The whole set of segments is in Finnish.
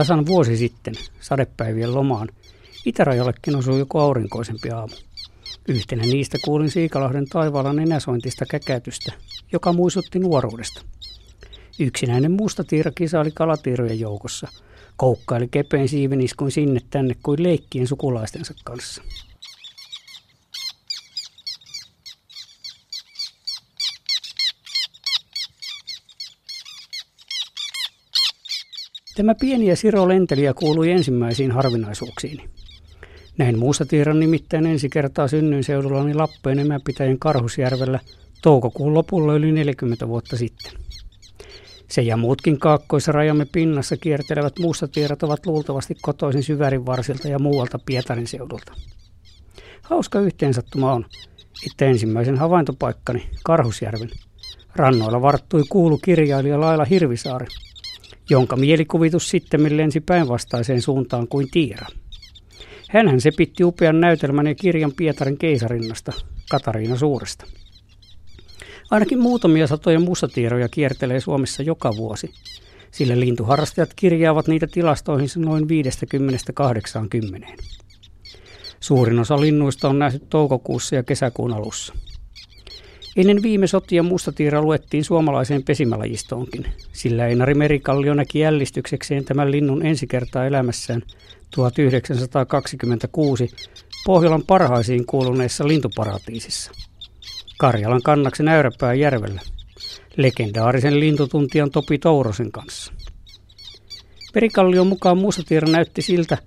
Tasan vuosi sitten, sadepäivien lomaan, itärajallekin osui joku aurinkoisempi aamu. Yhtenä niistä kuulin Siikalahden taivaalla nenäsointista käkätystä, joka muistutti nuoruudesta. Yksinäinen musta tiira kisaili kalatiirojen joukossa, koukkaili kepein siiveniskuin sinne tänne kuin leikkien sukulaistensa kanssa. Tämä pieni ja siro lentelijä kuului ensimmäisiin harvinaisuuksiini. Näin muustatiiran nimittäin ensi kertaa synnyin seudullani Lappeen emäpitäjän Karhusjärvellä toukokuun lopulla yli 40 vuotta sitten. Se ja muutkin kaakkoisrajamme pinnassa kiertelevät muustatiirat ovat luultavasti kotoisin Syvärin varsilta ja muualta Pietarin seudulta. Hauska yhteensattuma on, että ensimmäisen havaintopaikkani Karhusjärven rannoilla varttui kuulu kirjailija Laila Hirvisaari – jonka mielikuvitus sitten lensi päinvastaiseen suuntaan kuin Tiira. Hänhän se pitti upean näytelmän ja kirjan Pietarin keisarinnasta, Katariina Suuresta. Ainakin muutamia satoja mustatiiroja kiertelee Suomessa joka vuosi, sillä lintuharrastajat kirjaavat niitä tilastoihin noin 50-80. Suurin osa linnuista on nähty toukokuussa ja kesäkuun alussa. Ennen viime sotia mustatiira luettiin suomalaiseen pesimälajistoonkin, sillä Einari Merikallio näki jällistyksekseen tämän linnun ensi kertaa elämässään 1926 Pohjolan parhaisiin kuuluneessa lintuparatiisissa. Karjalan kannaksen Äyräpää järvellä, legendaarisen lintutuntijan Topi Tourosen kanssa. Perikallion mukaan mustatiira näytti siltä,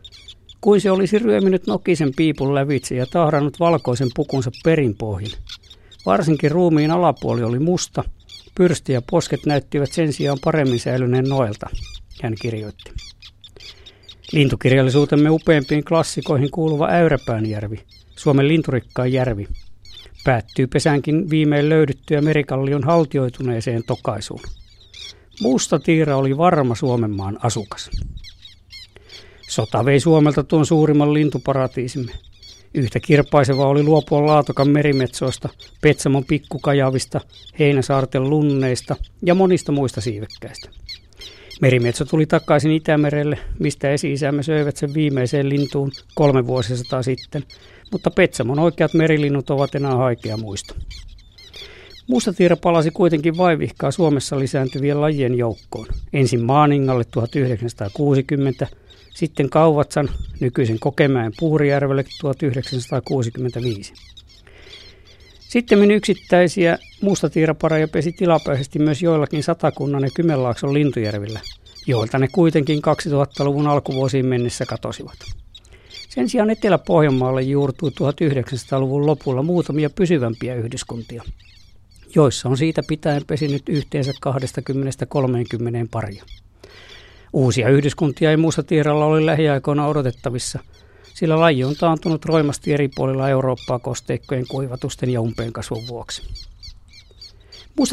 kuin se olisi ryöminyt nokisen piipun lävitse ja tahdannut valkoisen pukunsa perinpohjin – Varsinkin ruumiin alapuoli oli musta, pyrsti ja posket näyttivät sen sijaan paremmin säilyneen noelta, hän kirjoitti. Lintukirjallisuutemme upeimpiin klassikoihin kuuluva Äyräpäänjärvi, Suomen linturikkaan järvi, päättyy pesänkin viimein löydettyä merikallion haltioituneeseen tokaisuun. Musta tiira oli varma Suomenmaan asukas. Sota vei Suomelta tuon suurimman lintuparatiisimme – Yhtä kirpaiseva oli luopua Laatokan merimetsoista, Petsamon pikkukajavista, Heinäsaarten lunneista ja monista muista siivekkäistä. Merimetso tuli takaisin Itämerelle, mistä esi-isämme söivät sen viimeiseen lintuun kolme vuosisataa sitten, mutta Petsamon oikeat merilinnut ovat enää haikea muisto. Mustatiira palasi kuitenkin vaivihkaa Suomessa lisääntyvien lajien joukkoon. Ensin Maaningalle 1960, sitten Kauvatsan nykyisen Kokemäen Puurijärvelle 1965. Sitten yksittäisiä mustatiirapareja pesi tilapäisesti myös joillakin Satakunnan ja Kymenlaakson lintujärvillä, joilta ne kuitenkin 2000-luvun alkuvuosiin mennessä katosivat. Sen sijaan Etelä-Pohjanmaalle juurtui 1900-luvun lopulla muutamia pysyvämpiä yhdyskuntia, joissa on siitä pitäen pesinyt yhteensä 20-30 paria. Uusia yhdyskuntia ei muussa tiiralla ole lähiaikoina odotettavissa, sillä laji on taantunut roimasti eri puolilla Eurooppaa kosteikkojen kuivatusten ja umpeen kasvun vuoksi.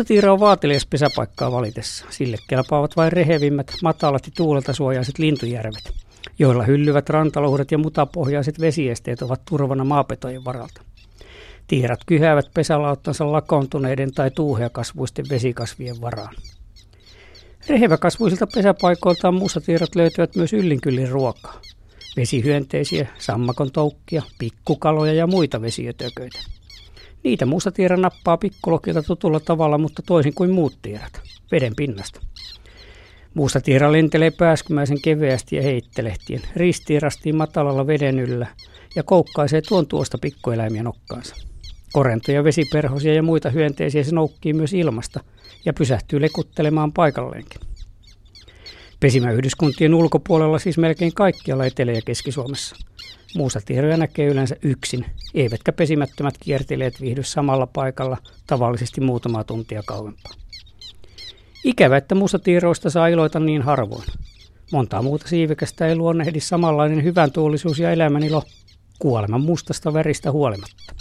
tiira on vaatelias pesäpaikkaa valitessa. Sille kelpaavat vain rehevimmät, matalat ja tuulelta suojaiset lintujärvet, joilla hyllyvät rantaloudet ja mutapohjaiset vesiesteet ovat turvana maapetojen varalta. Tiirat kyhäävät pesälauttansa lakoontuneiden tai tuuheakasvuisten vesikasvien varaan. Reheväkasvuisilta pesäpaikoiltaan tiedot löytyvät myös yllinkyllin ruokaa. Vesihyönteisiä, sammakon toukkia, pikkukaloja ja muita vesiötököitä. Niitä mustatiira nappaa pikkulokilta tutulla tavalla, mutta toisin kuin muut tiirat, veden pinnasta. Mustatiira lentelee pääskymäisen keveästi ja heittelehtien, ristiirastiin matalalla veden yllä ja koukkaisee tuon tuosta pikkueläimiä nokkaansa. Korentoja, vesiperhosia ja muita hyönteisiä se noukkii myös ilmasta – ja pysähtyy lekuttelemaan paikalleenkin. Pesimäyhdyskuntien ulkopuolella siis melkein kaikkialla Etelä- ja Keski-Suomessa. Muussa tiheroja näkee yleensä yksin, eivätkä pesimättömät kiertelijät viihdy samalla paikalla tavallisesti muutamaa tuntia kauempaa. Ikävä, että tiiroista saa iloita niin harvoin. Montaa muuta siivekästä ei luonnehdi samanlainen hyvän tuulisuus ja elämänilo kuoleman mustasta väristä huolimatta.